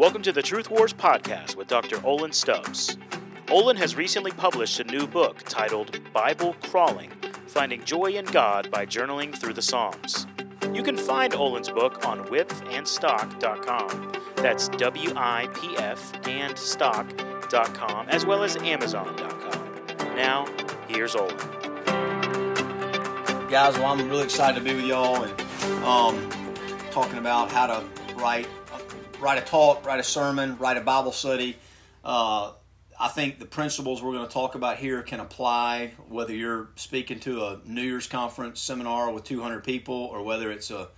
Welcome to the Truth Wars podcast with Dr. Olin Stubbs. Olin has recently published a new book titled Bible Crawling Finding Joy in God by Journaling Through the Psalms. You can find Olin's book on wipfandstock.com. That's W I P F and stock.com, as well as Amazon.com. Now, here's Olin. Guys, well, I'm really excited to be with y'all and um, talking about how to write write a talk, write a sermon, write a Bible study. Uh, I think the principles we're going to talk about here can apply whether you're speaking to a New Year's conference seminar with 200 people or whether it's a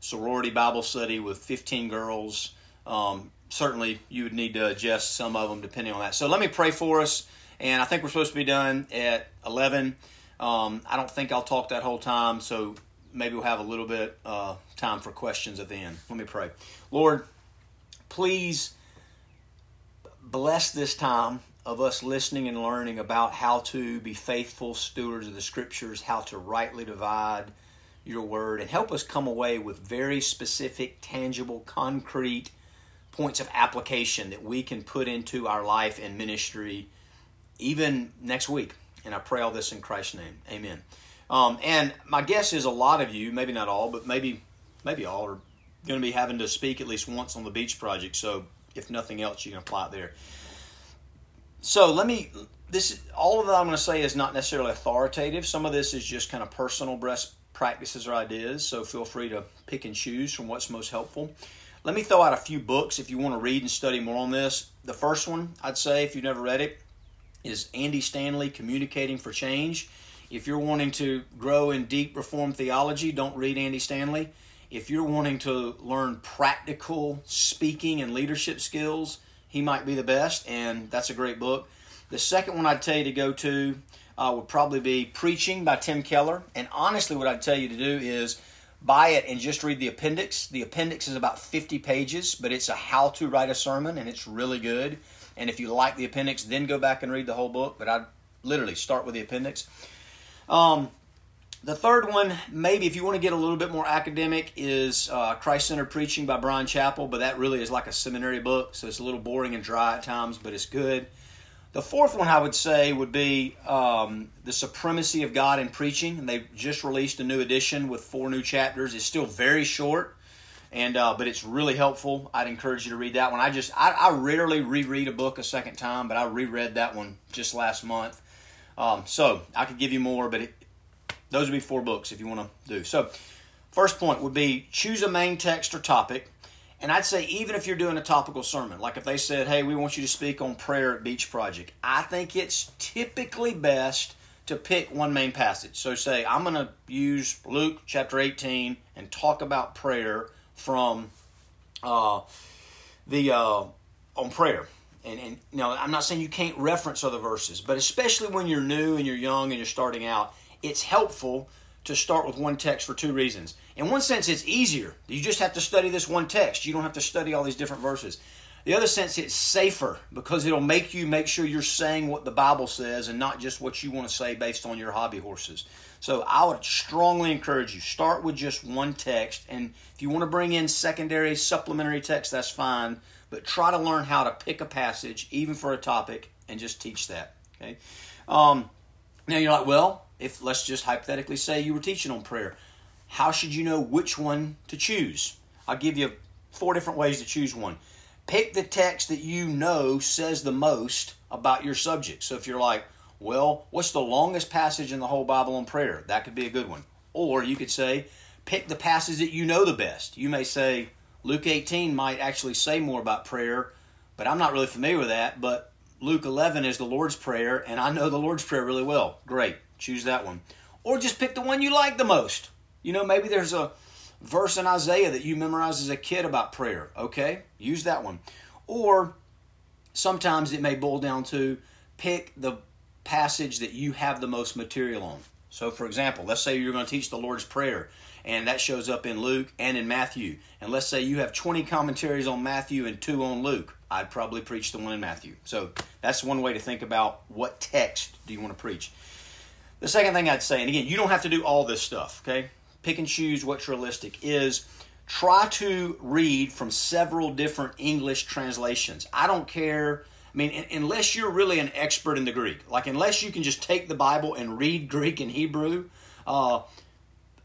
sorority Bible study with 15 girls. Um, certainly, you would need to adjust some of them depending on that. So, let me pray for us. And I think we're supposed to be done at 11. Um, I don't think I'll talk that whole time, so maybe we'll have a little bit uh, time for questions at the end. Let me pray. Lord, please bless this time of us listening and learning about how to be faithful stewards of the scriptures, how to rightly divide your word, and help us come away with very specific, tangible, concrete points of application that we can put into our life and ministry even next week. And I pray all this in Christ's name. Amen. Um, and my guess is a lot of you, maybe not all, but maybe maybe all, are going to be having to speak at least once on the beach project. So if nothing else, you can apply it there. So let me. This all of that I'm going to say is not necessarily authoritative. Some of this is just kind of personal best practices or ideas. So feel free to pick and choose from what's most helpful. Let me throw out a few books if you want to read and study more on this. The first one I'd say, if you've never read it, is Andy Stanley, Communicating for Change. If you're wanting to grow in deep Reformed theology, don't read Andy Stanley. If you're wanting to learn practical speaking and leadership skills, he might be the best, and that's a great book. The second one I'd tell you to go to uh, would probably be Preaching by Tim Keller. And honestly, what I'd tell you to do is buy it and just read the appendix. The appendix is about 50 pages, but it's a how to write a sermon, and it's really good. And if you like the appendix, then go back and read the whole book. But I'd literally start with the appendix. Um, the third one, maybe if you want to get a little bit more academic, is uh, Christ Centered Preaching by Bryan Chapell, but that really is like a seminary book, so it's a little boring and dry at times, but it's good. The fourth one I would say would be um, The Supremacy of God in Preaching, and they've just released a new edition with four new chapters. It's still very short, and uh, but it's really helpful. I'd encourage you to read that one. I just I, I rarely reread a book a second time, but I reread that one just last month. Um, so I could give you more, but it, those would be four books if you want to do. So, first point would be choose a main text or topic. And I'd say, even if you're doing a topical sermon, like if they said, hey, we want you to speak on prayer at Beach Project, I think it's typically best to pick one main passage. So, say, I'm going to use Luke chapter 18 and talk about prayer from uh, the uh, on prayer. And, and know, I'm not saying you can't reference other verses, but especially when you're new and you're young and you're starting out, it's helpful to start with one text for two reasons. In one sense, it's easier. You just have to study this one text. You don't have to study all these different verses. The other sense, it's safer because it'll make you make sure you're saying what the Bible says and not just what you want to say based on your hobby horses. So I would strongly encourage you start with just one text, and if you want to bring in secondary, supplementary text, that's fine. But try to learn how to pick a passage, even for a topic, and just teach that. Okay. Um, now you're like, well, if let's just hypothetically say you were teaching on prayer, how should you know which one to choose? I'll give you four different ways to choose one. Pick the text that you know says the most about your subject. So if you're like, well, what's the longest passage in the whole Bible on prayer? That could be a good one. Or you could say, pick the passage that you know the best. You may say, Luke 18 might actually say more about prayer, but I'm not really familiar with that. But Luke 11 is the Lord's Prayer, and I know the Lord's Prayer really well. Great choose that one. Or just pick the one you like the most. You know, maybe there's a verse in Isaiah that you memorized as a kid about prayer. Okay, use that one. Or sometimes it may boil down to pick the passage that you have the most material on. So, for example, let's say you're going to teach the Lord's Prayer, and that shows up in Luke and in Matthew. And let's say you have 20 commentaries on Matthew and two on Luke. I'd probably preach the one in Matthew. So, that's one way to think about what text do you want to preach. The second thing I'd say, and again, you don't have to do all this stuff, okay? Pick and choose what's realistic, is try to read from several different English translations. I don't care. I mean, unless you're really an expert in the Greek, like unless you can just take the Bible and read Greek and Hebrew, uh,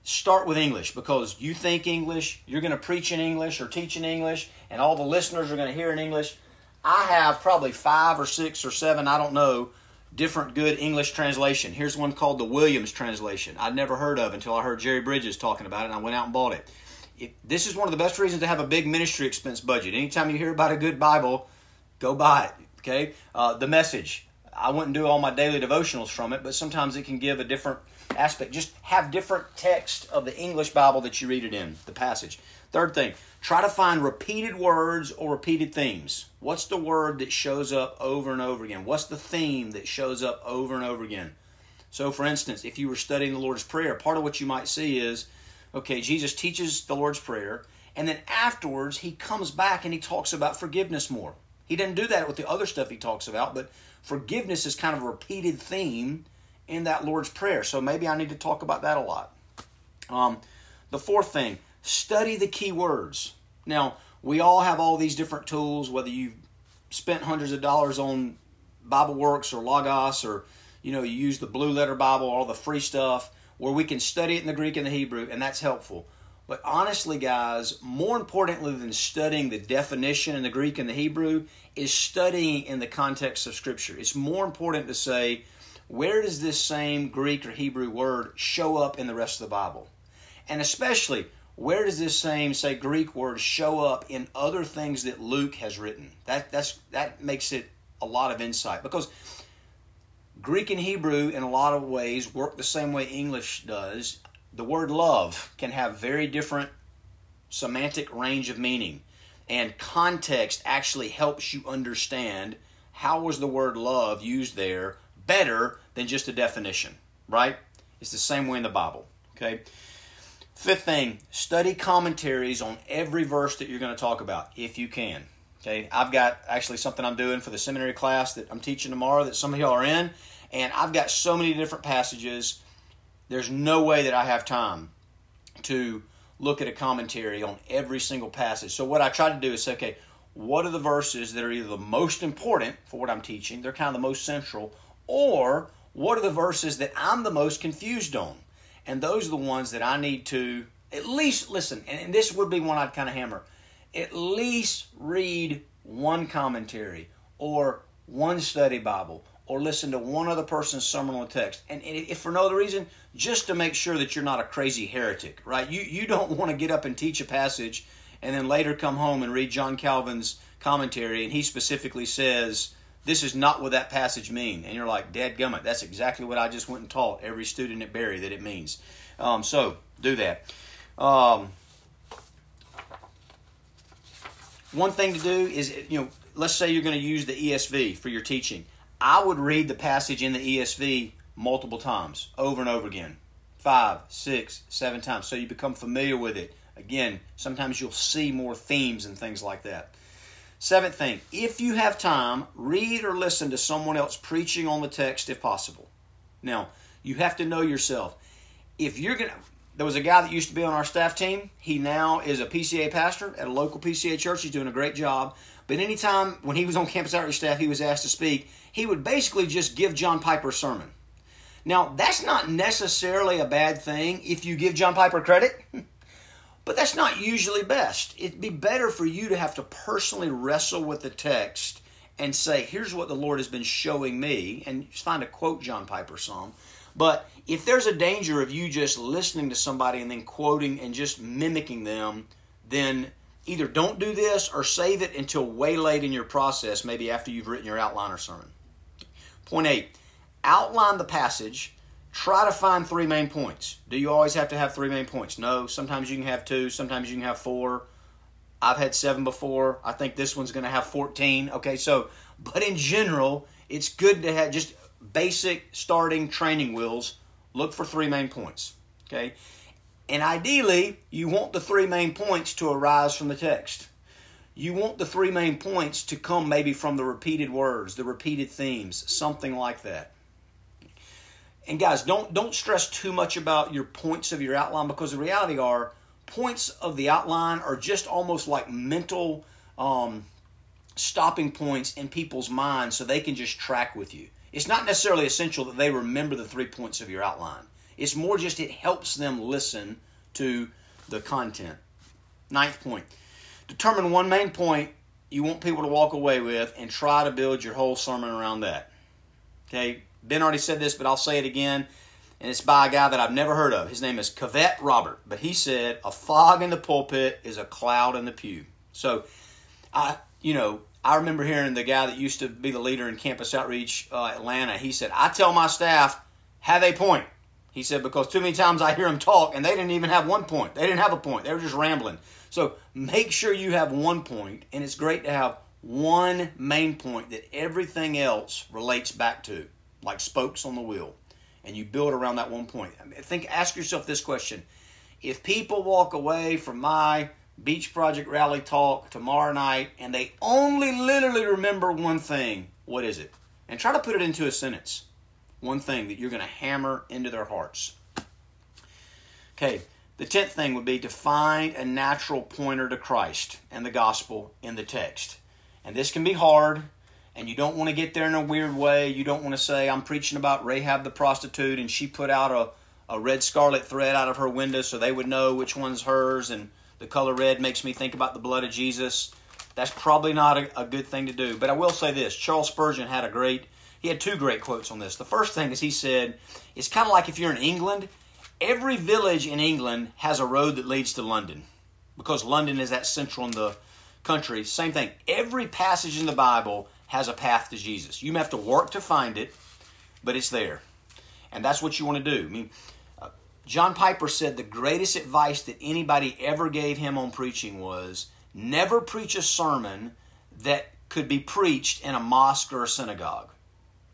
start with English because you think English, you're going to preach in English or teach in English, and all the listeners are going to hear in English. I have probably five or six or seven, I don't know, different good English translation. Here's one called the Williams translation. I'd never heard of until I heard Jerry Bridges talking about it, and I went out and bought it this is one of the best reasons to have a big ministry expense budget. Anytime you hear about a good Bible, go buy it. Okay, uh, the message. I wouldn't do all my daily devotionals from it, but sometimes it can give a different aspect. Just have different text of the English Bible that you read it in, the passage. Third thing, try to find repeated words or repeated themes. What's the word that shows up over and over again? What's the theme that shows up over and over again? So, for instance, if you were studying the Lord's Prayer, part of what you might see is Okay, Jesus teaches the Lord's Prayer, and then afterwards he comes back and he talks about forgiveness more. He didn't do that with the other stuff he talks about, but forgiveness is kind of a repeated theme in that Lord's Prayer. So maybe I need to talk about that a lot. Um, the fourth thing, study the key words. Now, we all have all these different tools, whether you've spent hundreds of dollars on Bible Works or Logos or you know, you use the blue letter Bible, all the free stuff where we can study it in the Greek and the Hebrew, and that's helpful. But honestly, guys, more importantly than studying the definition in the Greek and the Hebrew is studying in the context of Scripture. It's more important to say, where does this same Greek or Hebrew word show up in the rest of the Bible? And especially, where does this same, say, Greek word show up in other things that Luke has written? That, that's, that makes it a lot of insight. Because Greek and Hebrew, in a lot of ways, work the same way English does. The word love can have very different semantic range of meaning, and context actually helps you understand how was the word love used there better than just a definition, right? It's the same way in the Bible, okay? Fifth thing, study commentaries on every verse that you're going to talk about if you can. Okay, I've got actually something I'm doing for the seminary class that I'm teaching tomorrow that some of y'all are in, and I've got so many different passages. There's no way that I have time to look at a commentary on every single passage. So what I try to do is say, okay, what are the verses that are either the most important for what I'm teaching, they're kind of the most central, or what are the verses that I'm the most confused on? And those are the ones that I need to at least listen, and this would be one I'd kind of hammer. At least read one commentary or one study Bible or listen to one other person's sermon on the text. And if for no other reason, just to make sure that you're not a crazy heretic, right? You, you don't want to get up and teach a passage and then later come home and read John Calvin's commentary and he specifically says, this is not what that passage means. And you're like, Dad gummit, that's exactly what I just went and taught every student at Barry that it means. Um, so do that. Um, one thing to do is, you know, let's say you're going to use the ESV for your teaching. I would read the passage in the ESV multiple times, over and over again. Five, six, seven times. So you become familiar with it. Again, sometimes you'll see more themes and things like that. Seventh thing, if you have time, read or listen to someone else preaching on the text if possible. Now, you have to know yourself. If you're going to, there was a guy that used to be on our staff team. He now is a PCA pastor at a local PCA church. He's doing a great job. But anytime when he was on campus outreach staff, he was asked to speak, he would basically just give John Piper a sermon. Now, that's not necessarily a bad thing if you give John Piper credit, but that's not usually best. It'd be better for you to have to personally wrestle with the text and say, here's what the Lord has been showing me, and find a quote John Piper some. But if there's a danger of you just listening to somebody and then quoting and just mimicking them, then either don't do this or save it until way late in your process, maybe after you've written your outline or sermon. Point eight, outline the passage. Try to find three main points. Do you always have to have three main points? No. Sometimes you can have two, sometimes you can have four. I've had seven before. I think this one's going to have 14. Okay, so, but in general, it's good to have just basic starting training wheels. Look for three main points. Okay, and ideally, you want the three main points to arise from the text. You want the three main points to come maybe from the repeated words, the repeated themes, something like that. And guys, don't don't stress too much about your points of your outline because the reality are points of the outline are just almost like mental um, stopping points in people's minds so they can just track with you. It's not necessarily essential that they remember the three points of your outline. It's more just it helps them listen to the content. Ninth point determine one main point you want people to walk away with and try to build your whole sermon around that. Okay, Ben already said this, but I'll say it again. And it's by a guy that I've never heard of. His name is Cavett Robert. But he said, A fog in the pulpit is a cloud in the pew. So, I, you know, I remember hearing the guy that used to be the leader in campus outreach uh, Atlanta. He said, I tell my staff, have a point. He said, because too many times I hear them talk and they didn't even have one point. They didn't have a point. They were just rambling. So make sure you have one point, and it's great to have one main point that everything else relates back to, like spokes on the wheel. And you build around that one point. I think, ask yourself this question: If people walk away from my Beach Project rally talk tomorrow night and they only literally remember one thing, what is it? And try to put it into a sentence. One thing that you're going to hammer into their hearts. Okay, the tenth thing would be to find a natural pointer to Christ and the gospel in the text. And this can be hard, and you don't want to get there in a weird way. You don't want to say, I'm preaching about Rahab the prostitute, and she put out a, a red scarlet thread out of her window so they would know which one's hers, and the color red makes me think about the blood of Jesus. That's probably not a, a good thing to do. But I will say this Charles Spurgeon had a great, he had two great quotes on this. The first thing is he said, it's kind of like if you're in England every village in England has a road that leads to London because London is that central in the country. Same thing. Every passage in the Bible has a path to Jesus. You have to work to find it, but it's there. And that's what you want to do. I mean, uh, John Piper said the greatest advice that anybody ever gave him on preaching was never preach a sermon that could be preached in a mosque or a synagogue.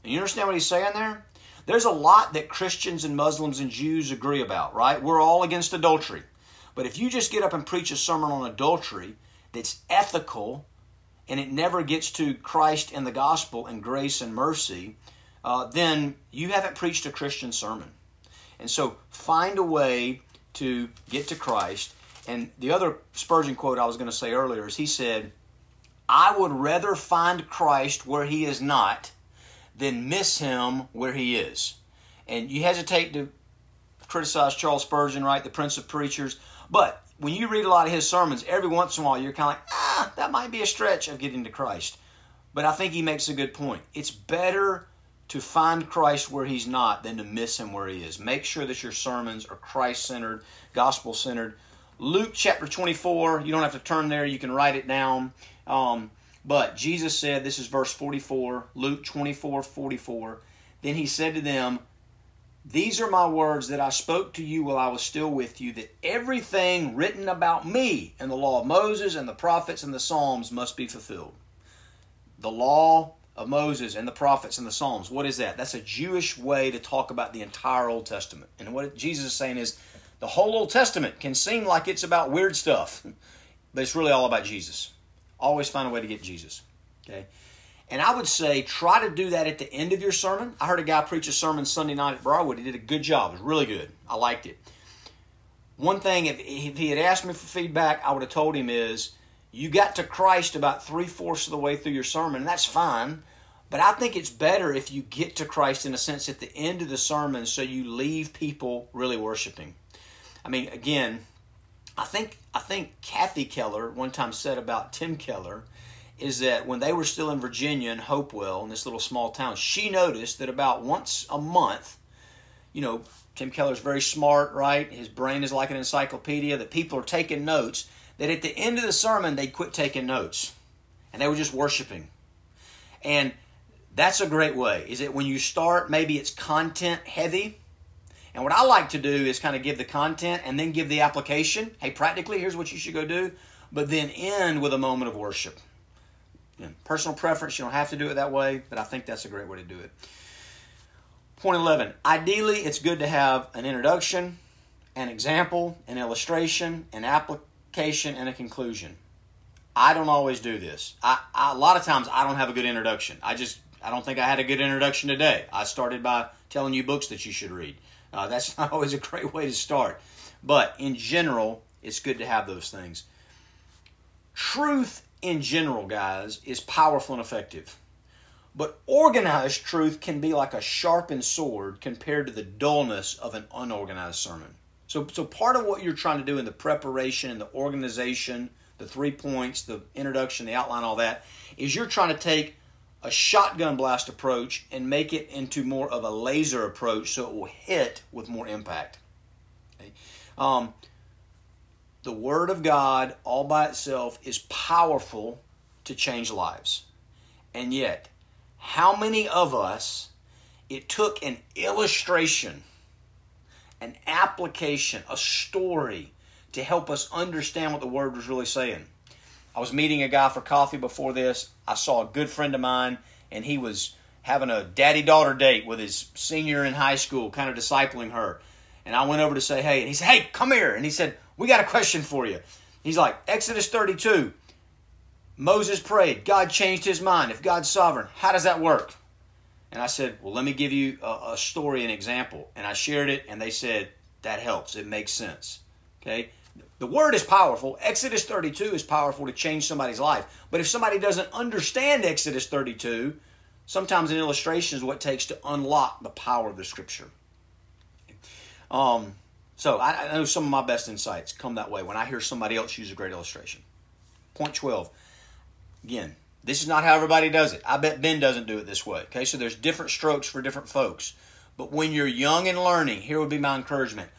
And you understand what he's saying there? There's a lot that Christians and Muslims and Jews agree about, right? We're all against adultery. But if you just get up and preach a sermon on adultery that's ethical and it never gets to Christ and the gospel and grace and mercy, uh, then you haven't preached a Christian sermon. And so find a way to get to Christ. And the other Spurgeon quote I was going to say earlier is he said, I would rather find Christ where he is not than miss him where he is. And you hesitate to criticize Charles Spurgeon, right, the Prince of Preachers, but when you read a lot of his sermons, every once in a while you're kind of like, ah, that might be a stretch of getting to Christ. But I think he makes a good point. It's better to find Christ where he's not than to miss him where he is. Make sure that your sermons are Christ centered, gospel centered. Luke chapter 24, you don't have to turn there, you can write it down. Um, but Jesus said, this is verse 44, Luke 24 44. Then he said to them, These are my words that I spoke to you while I was still with you, that everything written about me in the law of Moses and the prophets and the Psalms must be fulfilled. The law of Moses and the prophets and the Psalms. What is that? That's a Jewish way to talk about the entire Old Testament. And what Jesus is saying is the whole Old Testament can seem like it's about weird stuff, but it's really all about Jesus. Always find a way to get Jesus. Okay? And I would say try to do that at the end of your sermon. I heard a guy preach a sermon Sunday night at Briarwood. He did a good job. It was really good. I liked it. One thing, if, if he had asked me for feedback, I would have told him is you got to Christ about three fourths of the way through your sermon, that's fine. But I think it's better if you get to Christ in a sense at the end of the sermon so you leave people really worshiping. I mean, again, I think I think Kathy Keller one time said about Tim Keller is that when they were still in Virginia in Hopewell in this little small town, she noticed that about once a month, you know, Tim Keller's very smart, right? His brain is like an encyclopedia. That people are taking notes. That at the end of the sermon they quit taking notes, and they were just worshiping. And that's a great way. Is that when you start, maybe it's content heavy and what I like to do is kind of give the content and then give the application. Hey, practically, here's what you should go do. But then end with a moment of worship. Personal preference, you don't have to do it that way, but I think that's a great way to do it. Point 11. Ideally, it's good to have an introduction, an example, an illustration, an application, and a conclusion. I don't always do this. I, I, a lot of times I don't have a good introduction. I just I don't think I had a good introduction today. I started by telling you books that you should read. Uh, that's not always a great way to start. But in general, it's good to have those things. Truth in general, guys, is powerful and effective. But organized truth can be like a sharpened sword compared to the dullness of an unorganized sermon. So, so part of what you're trying to do in the preparation and the organization, the three points, the introduction, the outline, all that, is you're trying to take a shotgun blast approach and make it into more of a laser approach so it will hit with more impact. Okay? Um, the Word of God, all by itself, is powerful to change lives. And yet, how many of us, it took an illustration an application, a story to help us understand what the word was really saying. I was meeting a guy for coffee before this. I saw a good friend of mine, and he was having a daddy daughter date with his senior in high school, kind of discipling her. And I went over to say, hey, and he said, hey, come here. And he said, we got a question for you. He's like, Exodus 32. Moses prayed. God changed his mind. If God's sovereign, how does that work? And I said, Well, let me give you a, a story, an example. And I shared it, and they said, That helps. It makes sense. Okay? The word is powerful. Exodus 32 is powerful to change somebody's life. But if somebody doesn't understand Exodus 32, sometimes an illustration is what it takes to unlock the power of the scripture. Um, so I, I know some of my best insights come that way when I hear somebody else use a great illustration. Point 12. Again, this is not how everybody does it. I bet Ben doesn't do it this way. Okay, so there's different strokes for different folks. But when you're young and learning, here would be my encouragement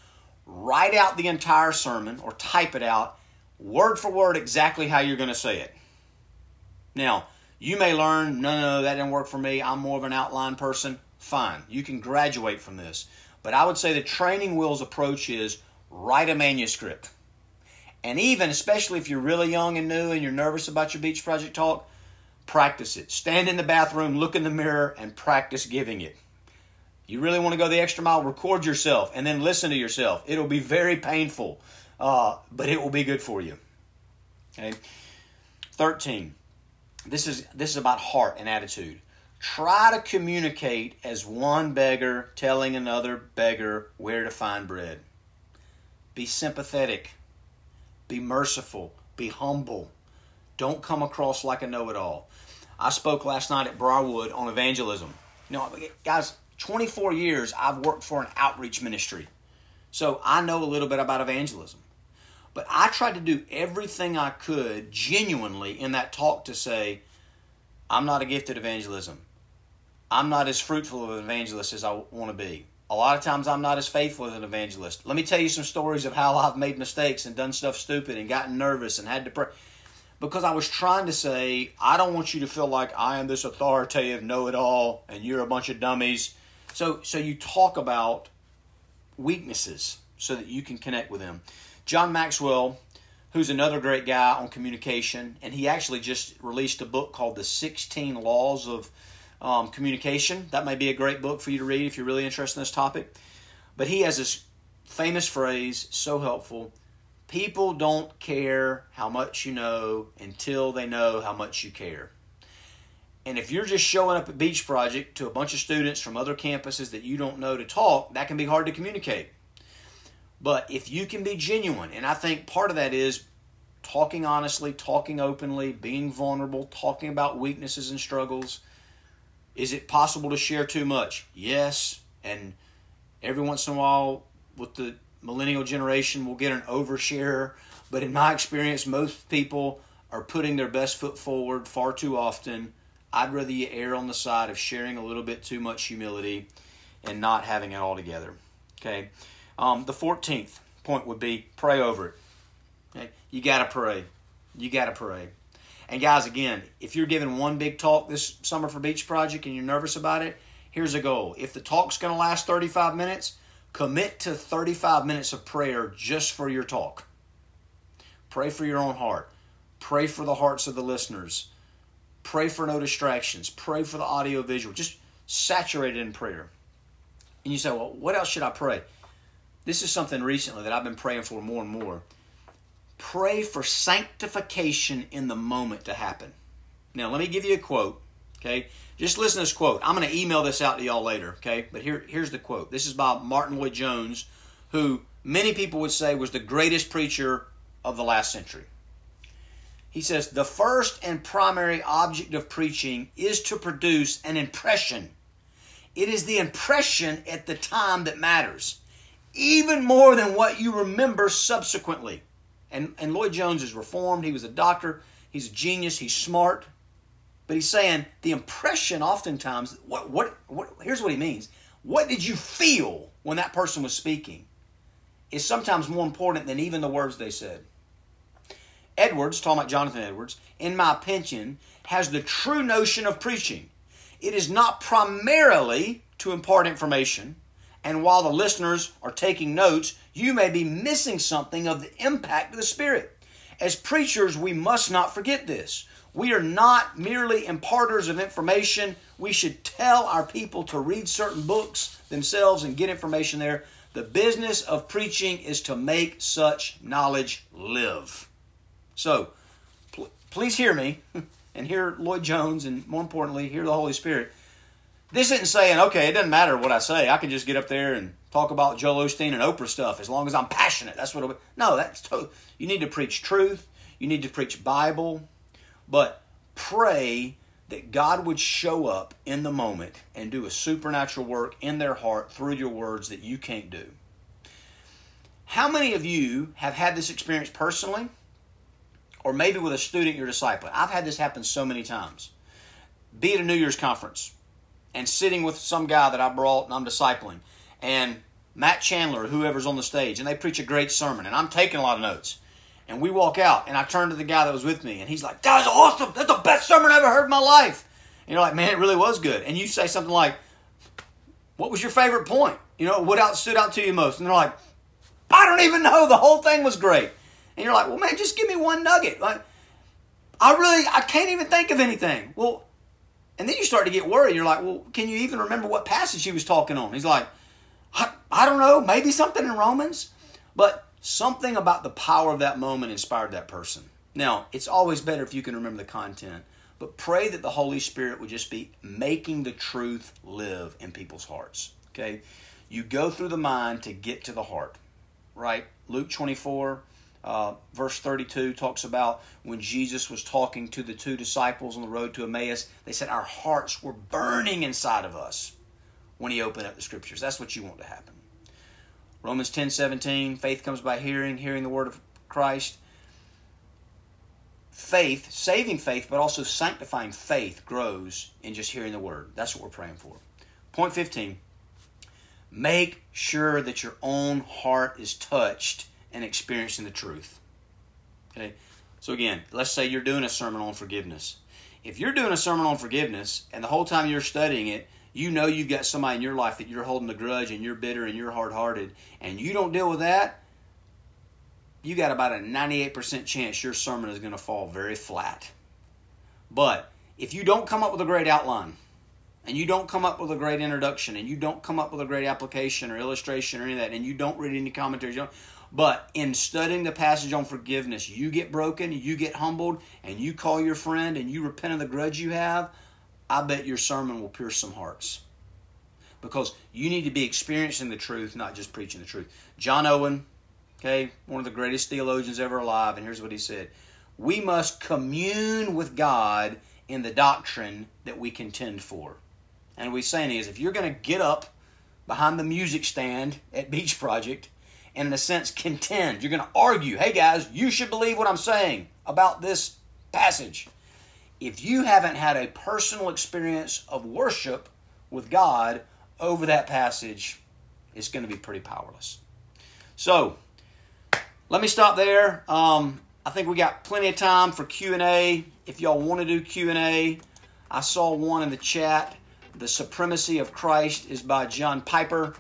write out the entire sermon or type it out word for word exactly how you're going to say it. Now, you may learn, no, no, that didn't work for me. I'm more of an outline person. Fine. You can graduate from this. But I would say the training wheels approach is write a manuscript. And even, especially if you're really young and new and you're nervous about your beach project talk, practice it. Stand in the bathroom, look in the mirror, and practice giving it. You really want to go the extra mile, record yourself and then listen to yourself. It'll be very painful, uh, but it will be good for you. Okay. 13. This is this is about heart and attitude. Try to communicate as one beggar telling another beggar where to find bread. Be sympathetic. Be merciful. Be humble. Don't come across like a know it all. I spoke last night at Briarwood on evangelism. You know, guys, 24 years I've worked for an outreach ministry. So I know a little bit about evangelism. But I tried to do everything I could genuinely in that talk to say, I'm not a gifted evangelism. I'm not as fruitful of an evangelist as I want to be. A lot of times I'm not as faithful as an evangelist. Let me tell you some stories of how I've made mistakes and done stuff stupid and gotten nervous and had to pray because I was trying to say, I don't want you to feel like I am this authoritative know it all and you're a bunch of dummies. So, so you talk about weaknesses so that you can connect with them. John Maxwell, who's another great guy on communication, and he actually just released a book called The 16 Laws of um, Communication. That may be a great book for you to read if you're really interested in this topic. But he has this famous phrase, so helpful People don't care how much you know until they know how much you care. And if you're just showing up at Beach Project to a bunch of students from other campuses that you don't know to talk, that can be hard to communicate. But if you can be genuine, and I think part of that is talking honestly, talking openly, being vulnerable, talking about weaknesses and struggles. Is it possible to share too much? Yes. And every once in a while, with the millennial generation we'll get an overshare, but in my experience, most people are putting their best foot forward far too often. I'd rather you err on the side of sharing a little bit too much humility and not having it all together. Okay. Um, the 14th point would be pray over it. Okay. You got to pray. You got to pray. And guys, again, if you're giving one big talk this summer for Beach Project and you're nervous about it, here's a goal. If the talk's going to last 35 minutes, Commit to 35 minutes of prayer just for your talk. Pray for your own heart. Pray for the hearts of the listeners. Pray for no distractions. Pray for the audio visual. Just saturate it in prayer. And you say, well, what else should I pray? This is something recently that I've been praying for more and more. Pray for sanctification in the moment to happen. Now, let me give you a quote, okay? Just listen to this quote. I'm going to email this out to y'all later, okay? But here, here's the quote. This is by Martyn Lloyd-Jones, who many people would say was the greatest preacher of the last century. He says the first and primary object of preaching is to produce an impression. It is the impression at the time that matters, even more than what you remember subsequently. And, and Lloyd Jones is reformed. He was a doctor. He's a genius. He's smart. But he's saying the impression oftentimes, what, what, what, here's what he means. What did you feel when that person was speaking is sometimes more important than even the words they said. Edwards, talking about Jonathan Edwards, in my opinion, has the true notion of preaching. It is not primarily to impart information, and while the listeners are taking notes, you may be missing something of the impact of the Spirit. As preachers, we must not forget this. We are not merely imparters of information. We should tell our people to read certain books themselves and get information there. The business of preaching is to make such knowledge live. So, pl- please hear me and hear Lloyd Jones, and more importantly, hear the Holy Spirit. This isn't saying, okay, it doesn't matter what I say. I can just get up there and talk about Joel Osteen and Oprah stuff as long as I'm passionate. That's what. It'll be. No, that's to- you need to preach truth. You need to preach Bible, but pray that God would show up in the moment and do a supernatural work in their heart through your words that you can't do. How many of you have had this experience personally? or maybe with a student you're discipling. I've had this happen so many times. Be at a New Year's conference and sitting with some guy that I brought and I'm discipling, and Matt Chandler, whoever's on the stage, and they preach a great sermon, and I'm taking a lot of notes. And we walk out, and I turn to the guy that was with me, and he's like, That was awesome. That's the best sermon I ever heard in my life. And you're like, Man, it really was good. And you say something like, What was your favorite point? You know, what out stood out to you most? And they're like, I don't even know. The whole thing was great. And you're like, well, man, just give me one nugget. Like, I really, I can't even think of anything. Well, and then you start to get worried. You're like, well, can you even remember what passage he was talking on? He's like, I, I don't know, maybe something in Romans, but something about the power of that moment inspired that person. Now, it's always better if you can remember the content, but pray that the Holy Spirit would just be making the truth live in people's hearts. Okay? You go through the mind to get to the heart, right? Luke 24, uh, verse 32 talks about when Jesus was talking to the two disciples on the road to Emmaus, they said, Our hearts were burning inside of us when he opened up the scriptures. That's what you want to happen. Romans 10 17, faith comes by hearing, hearing the word of Christ. Faith, saving faith, but also sanctifying faith grows in just hearing the word. That's what we're praying for. Point 15, make sure that your own heart is touched and experiencing the truth. Okay? So, again, let's say you're doing a sermon on forgiveness. If you're doing a sermon on forgiveness and the whole time you're studying it, you know you've got somebody in your life that you're holding a grudge and you're bitter and you're hard hearted, and you don't deal with that, you got about a 98% chance your sermon is going to fall very flat. But if you don't come up with a great outline, and you don't come up with a great introduction, and you don't come up with a great application or illustration or any of that, and you don't read any commentaries, but in studying the passage on forgiveness, you get broken, you get humbled, and you call your friend and you repent of the grudge you have, I bet your sermon will pierce some hearts. Because you need to be experiencing the truth, not just preaching the truth. John Owen, okay, one of the greatest theologians ever alive, and here's what he said We must commune with God in the doctrine that we contend for. And what he's saying is if you're going to get up behind the music stand at Beach Project in a sense contend. You're going to argue, hey guys, you should believe what I'm saying about this passage. If you haven't had a personal experience of worship with God over that passage, it's going to be pretty powerless. So, let me stop there. Um, I think we got plenty of time for Q&A. If y'all want to do Q&A, I saw one in the chat. The Supremacy of Christ is by John Piper.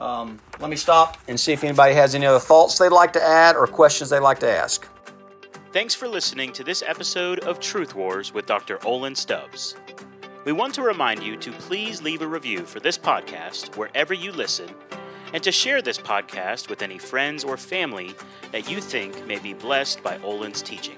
Um, let me stop and see if anybody has any other thoughts they'd like to add or questions they'd like to ask. Thanks for listening to this episode of Truth Wars with Dr. Olin Stubbs. We want to remind you to please leave a review for this podcast wherever you listen and to share this podcast with any friends or family that you think may be blessed by Olin's teaching.